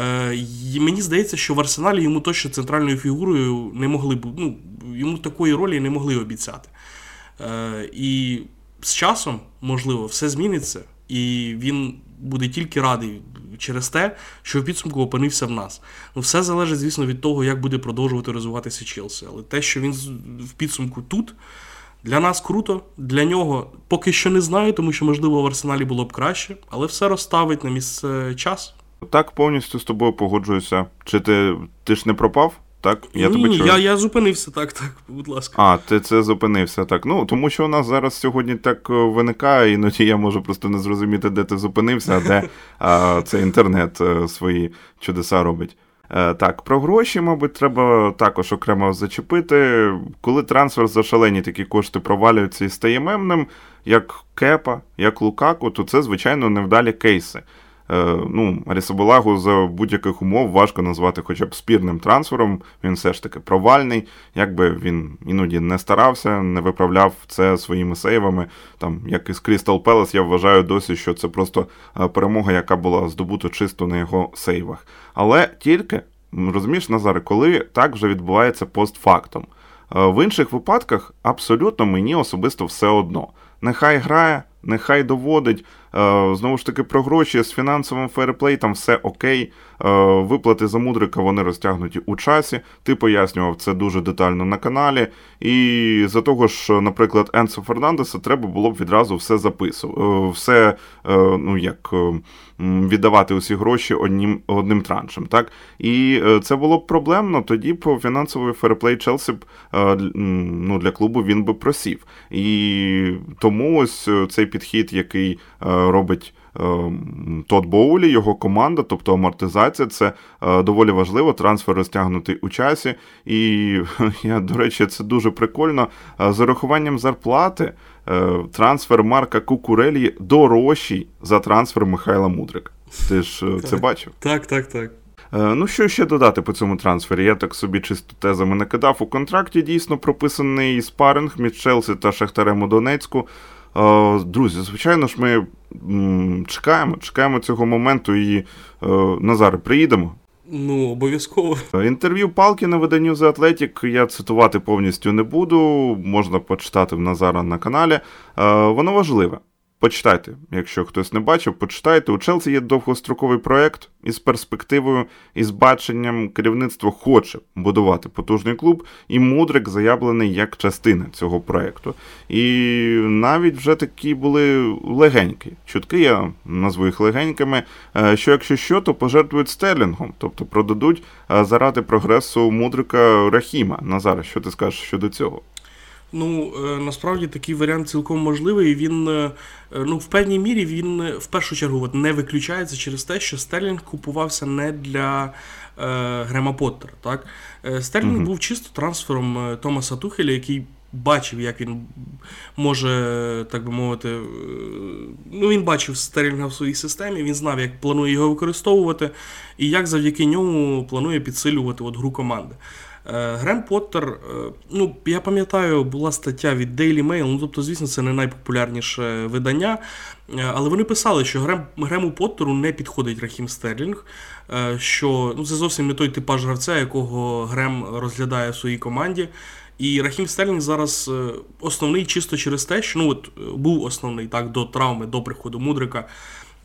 Е, Мені здається, що в Арсеналі йому точно центральною фігурою не могли б, ну, йому такої ролі не могли обіцяти. Е, І з часом, можливо, все зміниться, і він буде тільки радий через те, що в підсумку опинився в нас. Ну, все залежить, звісно, від того, як буде продовжувати розвиватися Челсі. Але те, що він в підсумку тут. Для нас круто, для нього поки що не знаю, тому що, можливо, в арсеналі було б краще, але все розставить на місце час. Так, повністю з тобою погоджуюся. Чи ти ти ж не пропав? Так, я Ні, тебе чую. я я зупинився, так, так, будь ласка. А, ти це зупинився, так. Ну, тому що у нас зараз сьогодні так е, виникає, іноді я можу просто не зрозуміти, де ти зупинився, а де а, це інтернет е, свої чудеса робить. Е, так, про гроші, мабуть, треба також окремо зачепити. Коли трансфер за шалені такі кошти провалюються і стає мемним, як Кепа, як Лукаку, то це, звичайно, невдалі кейси. Е, ну, Арісабалагу за будь-яких умов важко назвати хоча б спірним трансфером. Він все ж таки провальний. Якби він іноді не старався, не виправляв це своїми сейвами. Там, як із Крістал Пелес, я вважаю досі, що це просто е, перемога, яка була здобута чисто на його сейвах. Але тільки, розумієш, Назаре, коли так вже відбувається постфактом. Е, в інших випадках абсолютно мені особисто все одно. Нехай грає, нехай доводить. Е, знову ж таки, про гроші з фінансовим фейерплей, там все окей. Е, виплати за мудрика вони розтягнуті у часі. Ти пояснював це дуже детально на каналі. І за того ж, наприклад, Енсо Фернандеса треба було б відразу все записувати, е, все ну як віддавати усі гроші одним одним траншем. Так? І це було б проблемно, тоді по фінансовий ферплей Челсі б ну, для клубу він би просів. І тому ось цей підхід, який робить Тод Боулі, його команда, тобто амортизація, це е, доволі важливо. Трансфер розтягнутий у часі. І я, до речі, це дуже прикольно. Е, з урахуванням зарплати е, трансфер Марка Кукурелі дорожчий за трансфер Михайла Мудрика. Ти ж так, це бачив? Так, так, так. Ну, що ще додати по цьому трансфері? Я так собі чисто тезами не кидав. У контракті дійсно прописаний спаринг між Челсі та Шахтарем у Донецьку. Друзі, звичайно ж, ми чекаємо, чекаємо цього моменту і Назар, приїдемо. Ну, обов'язково. Інтерв'ю Палки на виданню The Athletic я цитувати повністю не буду, можна почитати в Назара на каналі. Е, воно важливе. Почитайте, якщо хтось не бачив, почитайте. У Челсі є довгостроковий проект із перспективою і з баченням керівництво хоче будувати потужний клуб, і Мудрик заявлений як частина цього проекту. І навіть вже такі були легенькі. Чутки я назву їх легенькими. Е, що якщо що, то пожертвують стелінгом, тобто продадуть е, заради прогресу Мудрика Рахіма. Назара, що ти скажеш щодо цього? Ну, е, насправді такий варіант цілком можливий. Він е, ну, в певній мірі він е, в першу чергу от, не виключається через те, що Стерлінг купувався не для е, Грема Поттера. Так? Стерлінг угу. був чисто трансфером Томаса Тухеля, який бачив, як він може, так би мовити, ну він бачив Стерлінга в своїй системі, він знав, як планує його використовувати, і як завдяки ньому планує підсилювати от гру команди. Е, Грем Поттер, е, ну я пам'ятаю, була стаття від Daily Mail, ну тобто, звісно, це не найпопулярніше видання. Е, але вони писали, що Грем, Грему Поттеру не підходить Рахім Стерлінг, що ну, це зовсім не той типаж гравця, якого Грем розглядає в своїй команді. І Рахім Стерлінг зараз основний чисто через те, що ну от був основний так до травми, до приходу Мудрика.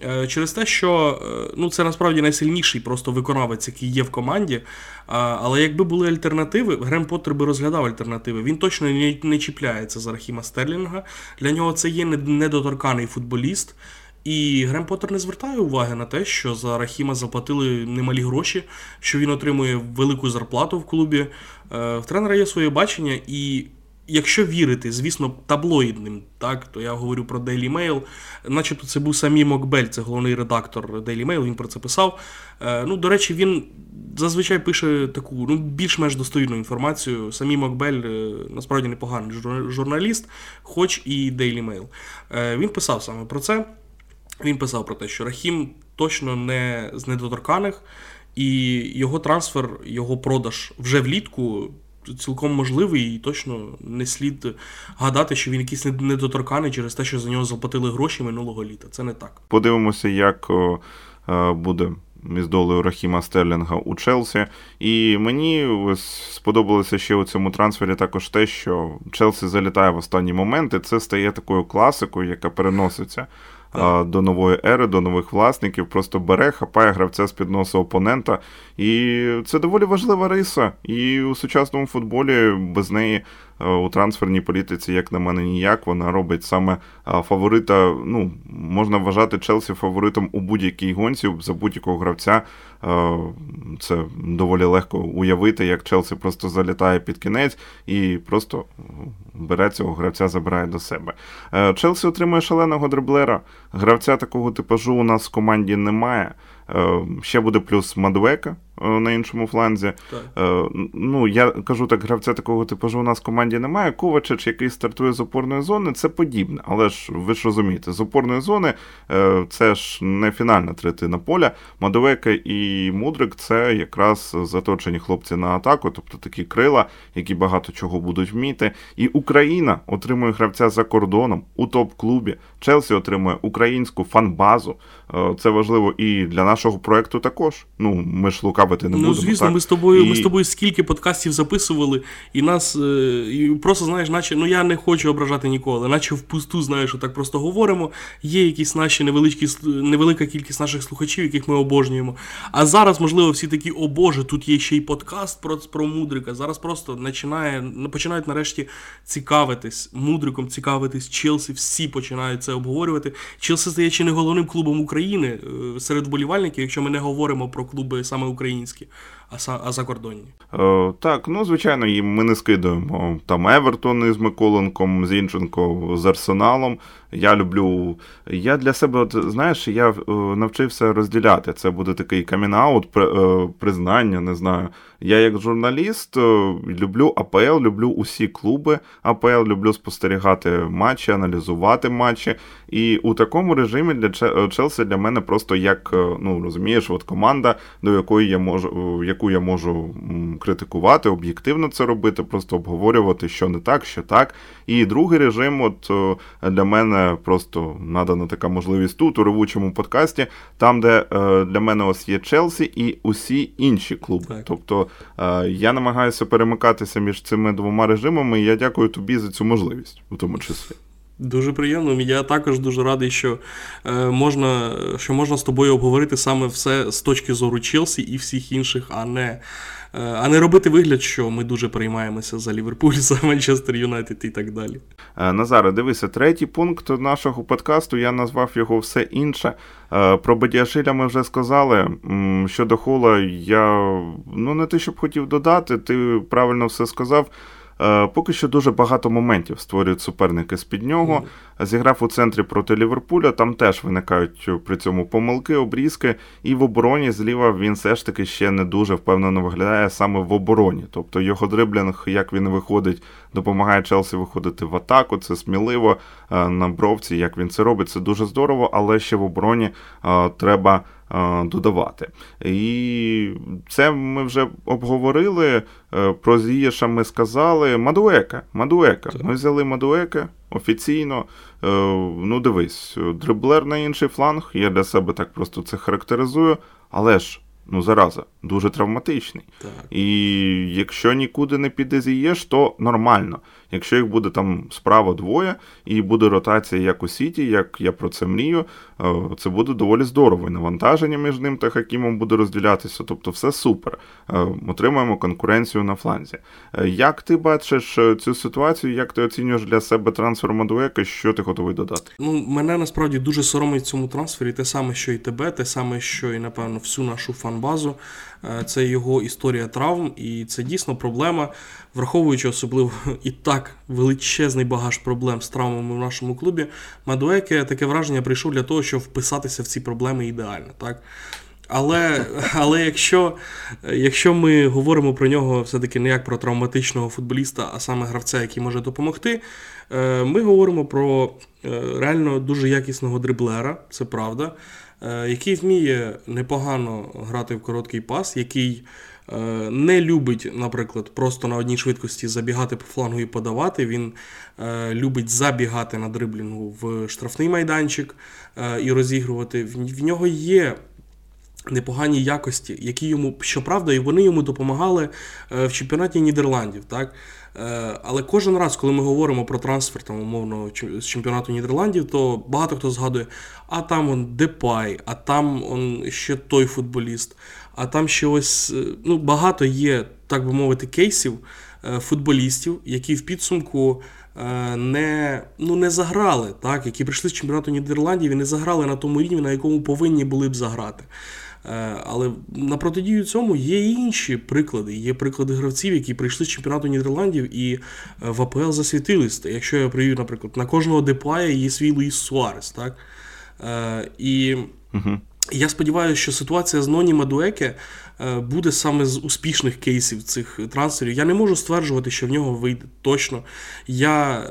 Е, через те, що е, ну, це насправді найсильніший просто виконавець, який є в команді. Але якби були альтернативи, Грем Поттер би розглядав альтернативи. Він точно не чіпляється за Рахіма Стерлінга. Для нього це є недоторканий футболіст. І Грем Поттер не звертає уваги на те, що за Рахіма заплатили немалі гроші, що він отримує велику зарплату в клубі. Е, в тренера є своє бачення, і якщо вірити, звісно, таблоїдним, так, то я говорю про Daily Mail, начебто це був самі Мокбель, це головний редактор Daily Mail, він про це писав. Е, ну, До речі, він зазвичай пише таку ну, більш-менш достойну інформацію. Самі Мокбель е, насправді непоганий журналіст, хоч і Daily Mail. Е, він писав саме про це. Він писав про те, що Рахім точно не з недоторканих, і його трансфер, його продаж вже влітку цілком можливий, і точно не слід гадати, що він якийсь недоторканий через те, що за нього заплатили гроші минулого літа. Це не так. Подивимося, як е, буде. Із долею Рахіма Стерлінга у Челсі. І мені сподобалося ще у цьому трансфері також те, що Челсі залітає в останні моменти. Це стає такою класикою, яка переноситься до нової ери, до нових власників. Просто бере, хапає гравця з під носу опонента. І це доволі важлива риса. І у сучасному футболі без неї у трансферній політиці, як на мене, ніяк. Вона робить саме е, фаворита. Ну, можна вважати Челсі фаворитом у будь-якій гонці за будь-якого гравця. Е, це доволі легко уявити, як Челсі просто залітає під кінець і просто бере цього гравця, забирає до себе. Челсі отримує шаленого дриблера. Гравця такого типажу у нас в команді немає. Ще буде плюс Мадвека. Е, на іншому фланзі. Так. Е, ну, Я кажу так, гравця такого типажу у нас в команді немає. Ковачич, який стартує з опорної зони, це подібне. Але ж ви ж розумієте, з опорної зони е, це ж не фінальна третина поля. Мадовека і Мудрик це якраз заточені хлопці на атаку, тобто такі крила, які багато чого будуть вміти. І Україна отримує гравця за кордоном у топ-клубі. Челсі отримує українську фан-базу. Це важливо і для нашого проекту також. Ну, ми ж лука ставити не ну, будемо. Звісно, так? ми з тобою і... ми з тобою скільки подкастів записували, і нас е, і просто знаєш, наче ну я не хочу ображати ніколи, наче впусту, знаєш, так просто говоримо. Є якісь наші невеличкі невелика кількість наших слухачів, яких ми обожнюємо. А зараз, можливо, всі такі, о Боже, тут є ще й подкаст про про мудрика. Зараз просто починає, починають нарешті цікавитись мудриком, цікавитись Челсі. Всі починають це обговорювати. Челсі стає чи не головним клубом України е, серед вболівальників, якщо ми не говоримо про клуби саме України українські, а закордонні. Е, так, ну звичайно, ми не скидуємо там Евертон із Миколенком, Зінченко з Арсеналом. Я люблю. Я для себе, от знаєш, я е, навчився розділяти. Це буде такий камінаут, е, признання, не знаю. Я як журналіст е, люблю АПЛ, люблю усі клуби АПЛ, люблю спостерігати матчі, аналізувати матчі. І у такому режимі для Челсі для мене просто як ну розумієш, от команда, до якої я можу, яку я можу критикувати, об'єктивно це робити, просто обговорювати, що не так, що так. І другий режим, от для мене просто надана така можливість тут, у ревучому подкасті, там, де для мене ось є Челсі і усі інші клуби. Так. Тобто я намагаюся перемикатися між цими двома режимами, і я дякую тобі за цю можливість, у тому числі. Дуже приємно. Я також дуже радий, що е, можна що можна з тобою обговорити саме все з точки зору Челсі і всіх інших, а не е, а не робити вигляд, що ми дуже переймаємося за Ліверпуль, за Манчестер Юнайтед і так далі. Е, Назаре, дивися, третій пункт нашого подкасту. Я назвав його все інше. Про Бадіашиля ми вже сказали. Щодо хола, я ну не те, щоб хотів додати, ти правильно все сказав. Е, поки що дуже багато моментів створюють суперники з під нього. Зіграв у центрі проти Ліверпуля, там теж виникають при цьому помилки, обрізки, і в обороні зліва він все ж таки ще не дуже впевнено виглядає саме в обороні. Тобто його дриблінг, як він виходить, допомагає Челсі виходити в атаку. Це сміливо е, на бровці, як він це робить. Це дуже здорово, але ще в обороні е, треба. Додавати. І це ми вже обговорили. Е, про Зієша ми сказали. Мадуека. Мадуека. Ми взяли Мадуека офіційно. Е, ну, дивись, дриблер на інший фланг. Я для себе так просто це характеризую. Але ж, ну, зараза, дуже травматичний. Так. І якщо нікуди не піде Зієш, то нормально. Якщо їх буде там справа двоє, і буде ротація як у Сіті, як я про це мрію, е, це буде доволі здорово. І навантаження між ним та Хакімом буде розділятися. Тобто, все супер. Е, отримаємо конкуренцію на фланзі. Е, як ти бачиш цю ситуацію? Як ти оцінюєш для себе трансфер Мадуека? Що ти готовий додати? Ну, мене насправді дуже соромить цьому трансфері, те саме, що і тебе, те саме, що і напевно всю нашу фан-базу. Це його історія травм, і це дійсно проблема, враховуючи особливо і так величезний багаж проблем з травмами в нашому клубі. Мадуеке таке враження прийшов для того, щоб вписатися в ці проблеми ідеально. так. Але але якщо якщо ми говоримо про нього все-таки не як про травматичного футболіста, а саме гравця, який може допомогти, е, ми говоримо про е, реально дуже якісного дриблера, це правда. Е, який вміє непогано грати в короткий пас, який е, не любить, наприклад, просто на одній швидкості забігати по флангу і подавати. Він е, любить забігати на дриблінгу в штрафний майданчик і розігрувати. В нього є непоганій якості, які йому, щоправда, і вони йому допомагали е, в чемпіонаті Нідерландів. так? Е, але кожен раз, коли ми говоримо про трансфер там, умовно з чемпіонату Нідерландів, то багато хто згадує, а там он Депай, а там он ще той футболіст, а там ще ось ну, багато є, так би мовити, кейсів футболістів, які в підсумку. Не ну, не заграли, так, які прийшли з чемпіонату Нідерландів і не заграли на тому рівні, на якому повинні були б заграти. Е, але на протидію цьому є і інші приклади. Є приклади гравців, які прийшли з чемпіонату Нідерландів і е, в АПЛ засвітились. Якщо я привів, наприклад, на кожного Депая є свій Луїс Суарес. так? Е, і угу. я сподіваюся, що ситуація з Ноні Мадуеке буде саме з успішних кейсів цих трансферів. Я не можу стверджувати, що в нього вийде точно. Я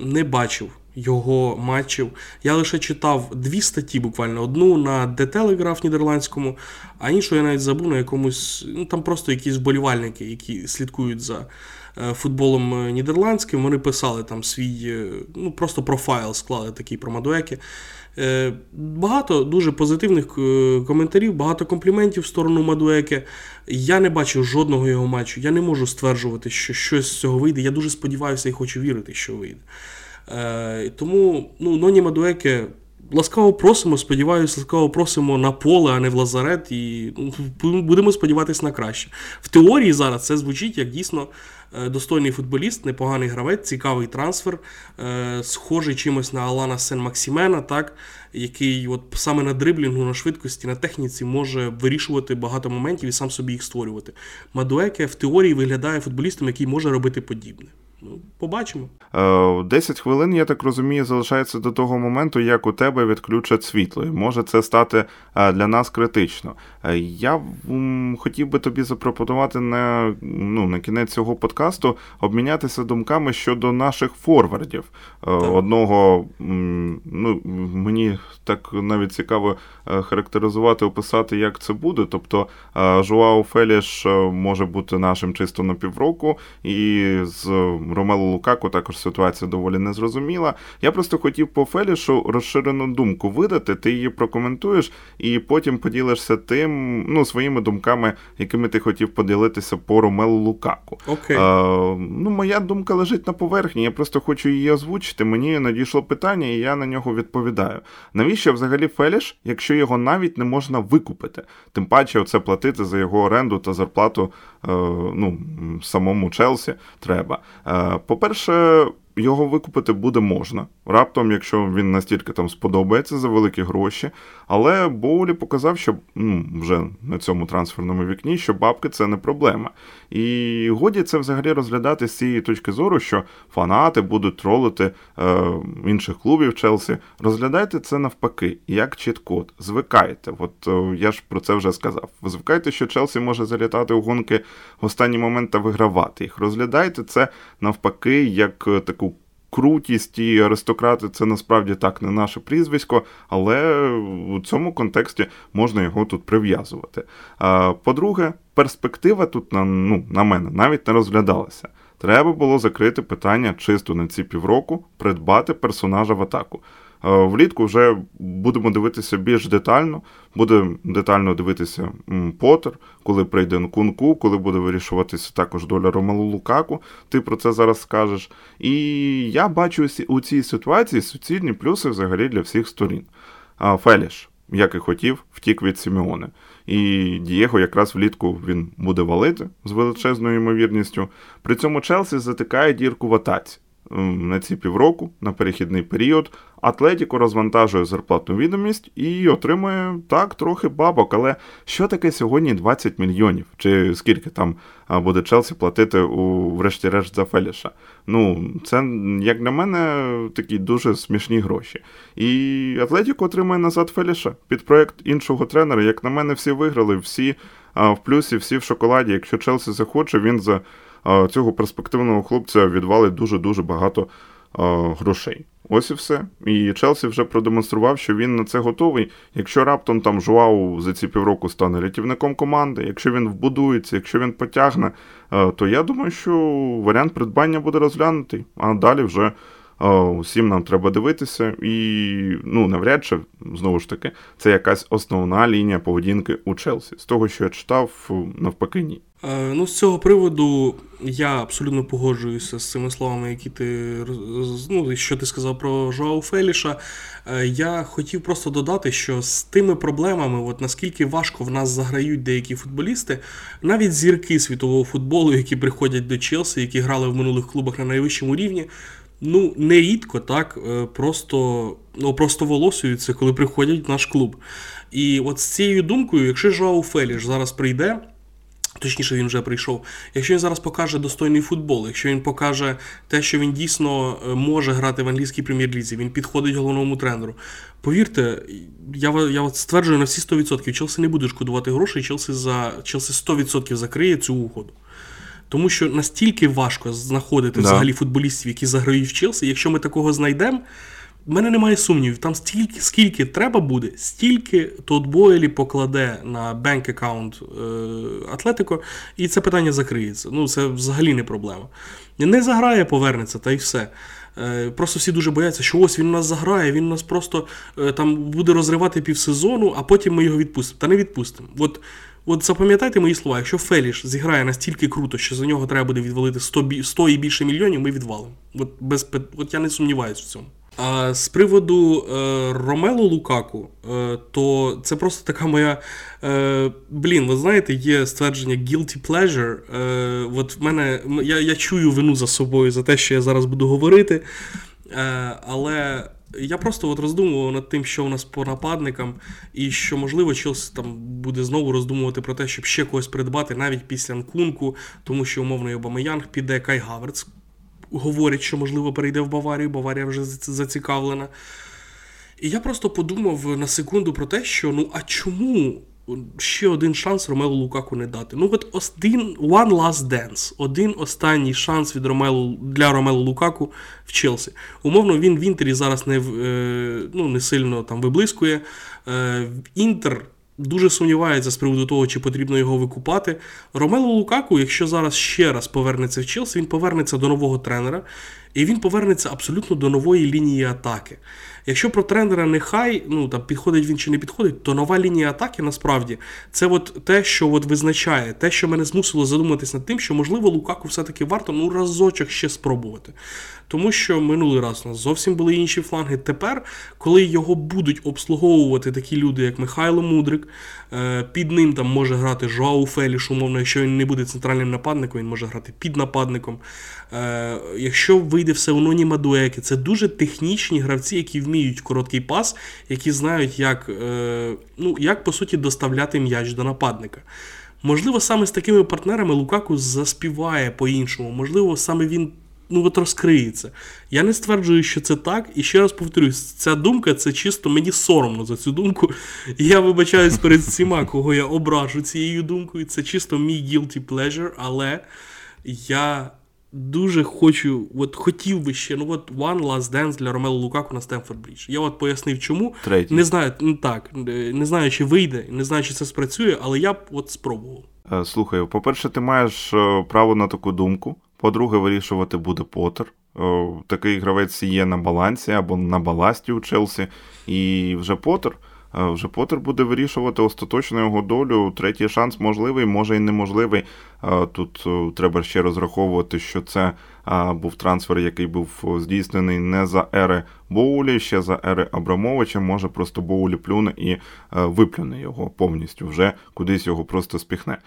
не бачив його матчів. Я лише читав дві статті, буквально одну на The Telegraph нідерландському, а іншу я навіть забув на якомусь. Ну там просто якісь вболівальники, які слідкують за е, футболом е, нідерландським. Вони писали там свій, е, ну просто профайл склали такий про Мадуеки. Багато дуже позитивних коментарів, багато компліментів в сторону Мадуеки. Я не бачив жодного його матчу. Я не можу стверджувати, що щось з цього вийде. Я дуже сподіваюся і хочу вірити, що вийде. Е, Тому ну, Ноні Мадуеке ласкаво просимо, сподіваюся, ласкаво просимо на поле, а не в лазарет. І ну, будемо сподіватися на краще. В теорії зараз це звучить як дійсно е, достойний футболіст, непоганий гравець, цікавий трансфер, е, схожий чимось на Алана Сен-Максімена, так, який от саме на дриблінгу, на швидкості, на техніці може вирішувати багато моментів і сам собі їх створювати. Мадуеке в теорії виглядає футболістом, який може робити подібне. Ну, побачимо. 10 е, хвилин, я так розумію, залишається до того моменту, як у тебе відключать світло. І може це стати е, для нас критично. Е, я хотів би тобі запропонувати на ну, на кінець цього подкасту обмінятися думками щодо наших форвардів. Так. Одного ну, мені так навіть цікаво характеризувати, описати, як це буде. Тобто Жуао Феліш може бути нашим чисто на півроку, і з Ромелу Лукаку також ситуація доволі незрозуміла. Я просто хотів по Фелішу розширену думку видати, ти її прокоментуєш і потім поділишся тим, ну, своїми думками, якими ти хотів поділитися по Ромелу Лукаку. Окей. А, ну, Моя думка лежить на поверхні, я просто хочу її озвучити. Мені надійшло питання, і я на нього відповідаю. Навіщо взагалі Феліш, якщо його навіть не можна викупити? Тим паче, оце платити за його оренду та зарплату е, ну, самому Челсі треба. Е, по-перше, його викупити буде можна. Раптом, якщо він настільки там сподобається за великі гроші. Але Боулі показав, що ну, вже на цьому трансферному вікні, що бабки це не проблема. І годі це взагалі розглядати з цієї точки зору, що фанати будуть тролити е, інших клубів Челсі. Розглядайте це навпаки, як чіт-код. Звикайте. От е, я ж про це вже сказав. Звикайте, що Челсі може залітати у гонки в останній момент та вигравати їх. Розглядайте це навпаки, як таку крутість і аристократи це насправді так не наше прізвисько, але у цьому контексті можна його тут прив'язувати. По-друге, перспектива тут на, ну, на мене навіть не розглядалася. Треба було закрити питання чисто на ці півроку, придбати персонажа в атаку. Е, влітку вже будемо дивитися більш детально. Буде детально дивитися Поттер, коли прийде Нкунку, коли буде вирішуватися також доля Ромалу Лукаку. Ти про це зараз скажеш. І я бачу у цій ситуації суцільні плюси взагалі для всіх сторін. Феліш, як і хотів, втік від Сімеони. І Дієго якраз влітку він буде валити з величезною ймовірністю. При цьому Челсі затикає дірку в атаці на ці півроку, на перехідний період. Атлетіко розвантажує зарплатну відомість і отримує так трохи бабок. Але що таке сьогодні 20 мільйонів? Чи скільки там буде Челсі платити у врешті-решт за Феліша? Ну, це, як для мене, такі дуже смішні гроші. І Атлетіко отримує назад Феліша під проект іншого тренера. Як на мене, всі виграли, всі в плюсі, всі в шоколаді. Якщо Челсі захоче, він за цього перспективного хлопця відвалить дуже-дуже багато грошей. Ось і все. І Челсі вже продемонстрував, що він на це готовий. Якщо раптом там Жуау за ці півроку стане рятівником команди, якщо він вбудується, якщо він потягне, то я думаю, що варіант придбання буде розглянутий, а далі вже Усім нам треба дивитися, і ну, навряд чи, знову ж таки, це якась основна лінія поведінки у Челсі. З того, що я читав, навпаки, ні. Е, ну, з цього приводу я абсолютно погоджуюся з цими словами, які ти ну, що ти сказав про Жоау Феліша. Е, я хотів просто додати, що з тими проблемами, от наскільки важко в нас заграють деякі футболісти, навіть зірки світового футболу, які приходять до Челсі, які грали в минулих клубах на найвищому рівні. Ну, нерідко так е, просто ну, просто волосуються, коли приходять в наш клуб. І от з цією думкою, якщо Жоау Феліш зараз прийде. Точніше, він вже прийшов. Якщо він зараз покаже достойний футбол, якщо він покаже те, що він дійсно е, може грати в англійській прем'єр-лізі, він підходить головному тренеру. Повірте, я я стверджую на всі 100%, Челсі не буде шкодувати грошей, Челсі за Челсі 100% закриє цю угоду. Тому що настільки важко знаходити да. взагалі футболістів, які заграють в Челсі. Якщо ми такого знайдемо, в мене немає сумнівів. Там стільки, скільки треба буде, стільки Тодд Бойлі покладе на бенк аккаунт Атлетико, і це питання закриється. Ну, це взагалі не проблема. Не заграє, повернеться, та й все. Е, просто всі дуже бояться, що ось він нас заграє, він нас просто е, там буде розривати півсезону, а потім ми його відпустимо. Та не відпустимо. От От запам'ятайте мої слова, якщо Феліш зіграє настільки круто, що за нього треба буде відвалити 100 100 і більше мільйонів, ми відвалимо. От без от я не сумніваюся в цьому. А з приводу е, Ромело Лукаку, е, то це просто така моя. Е, Блін, ви знаєте, є ствердження guilty pleasure. Е, От в мене я я чую вину за собою за те, що я зараз буду говорити. Е, Але я просто от роздумував над тим, що у нас по нападникам, і що, можливо, Челсі там буде знову роздумувати про те, щоб ще когось придбати навіть після Нкунку, тому що умовно Обамеянг піде Кай Гаверц. Говорять, що, можливо, перейде в Баварію, Баварія вже зацікавлена. І я просто подумав на секунду про те, що ну а чому ще один шанс Ромелу Лукаку не дати. Ну, от один one last dance, один останній шанс від Ромелу для Ромелу Лукаку в Челсі. Умовно, він в Інтері зараз не е, ну, не сильно там виблискує. Е, Інтер. Дуже сумнівається з приводу того, чи потрібно його викупати. Ромело Лукаку, якщо зараз ще раз повернеться в Челсі, він повернеться до нового тренера, і він повернеться абсолютно до нової лінії атаки. Якщо про тренера нехай ну там підходить він чи не підходить, то нова лінія атаки насправді це от те, що от визначає, те, що мене змусило задуматись над тим, що можливо Лукаку все-таки варто ну разочок ще спробувати. Тому що минулий раз у нас зовсім були інші фланги. Тепер, коли його будуть обслуговувати такі люди, як Михайло Мудрик, е, під ним там може грати Жоау Феліш, умовно, якщо він не буде центральним нападником, він може грати під нападником. Е, якщо вийде все у Ноні Мадуеки, це дуже технічні гравці, які вміють короткий пас, які знають, як, е, ну, як по суті доставляти м'яч до нападника. Можливо, саме з такими партнерами Лукаку заспіває по-іншому. Можливо, саме він ну от розкриється. Я не стверджую, що це так. І ще раз повторюсь, ця думка це чисто мені соромно за цю думку. Я вибачаюсь перед всіма, кого я ображу цією думкою. Це чисто мій guilty pleasure, але я. Дуже хочу, от хотів би ще, ну от One Last Dance для Ромело Лукаку на Стемфорд Брідж. Я от пояснив, чому. Третій. Не знаю, ну так, не знаю, чи вийде, не знаю, чи це спрацює, але я б от спробував. Е, слухай, по-перше, ти маєш е, право на таку думку. По-друге, вирішувати буде Поттер. Такий гравець є на балансі або на баласті у Челсі. І вже Поттер вже Поттер буде вирішувати остаточно його долю. Третій шанс можливий, може і неможливий. Тут треба ще розраховувати, що це був трансфер, який був здійснений не за ери Боулі, ще за ери Абрамовича. Може просто Боулі плюне і виплюне його повністю, вже кудись його просто спіхне.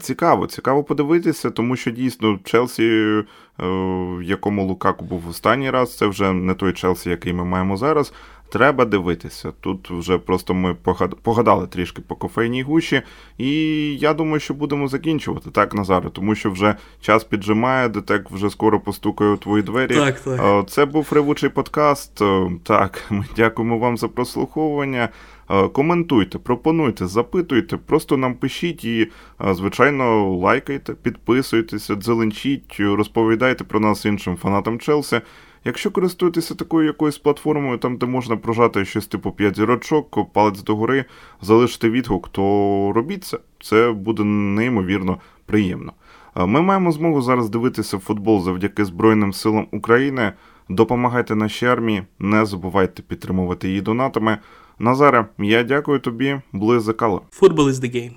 Цікаво, цікаво подивитися, тому що дійсно Челсі, в якому Лукаку був останній раз, це вже не той Челсі, який ми маємо зараз. Треба дивитися. Тут вже просто ми погадали трішки по кофейній гущі, і я думаю, що будемо закінчувати так, Назаре, тому що вже час піджимає, детек вже скоро постукає у твої двері. Так, так. Це був ревучий подкаст. Так, ми дякуємо вам за прослуховування. Коментуйте, пропонуйте, запитуйте, просто нам пишіть і, звичайно, лайкайте, підписуйтеся, дзеленчіть, розповідайте про нас іншим фанатам Челсі. Якщо користуєтеся такою якоюсь платформою, там де можна прожати щось типу 5 зірочок, палець догори, залишити відгук, то робіть це. Це буде неймовірно приємно. Ми маємо змогу зараз дивитися футбол завдяки Збройним силам України. Допомагайте нашій армії, не забувайте підтримувати її донатами. Назаре, я дякую тобі, близикало. Football is the game.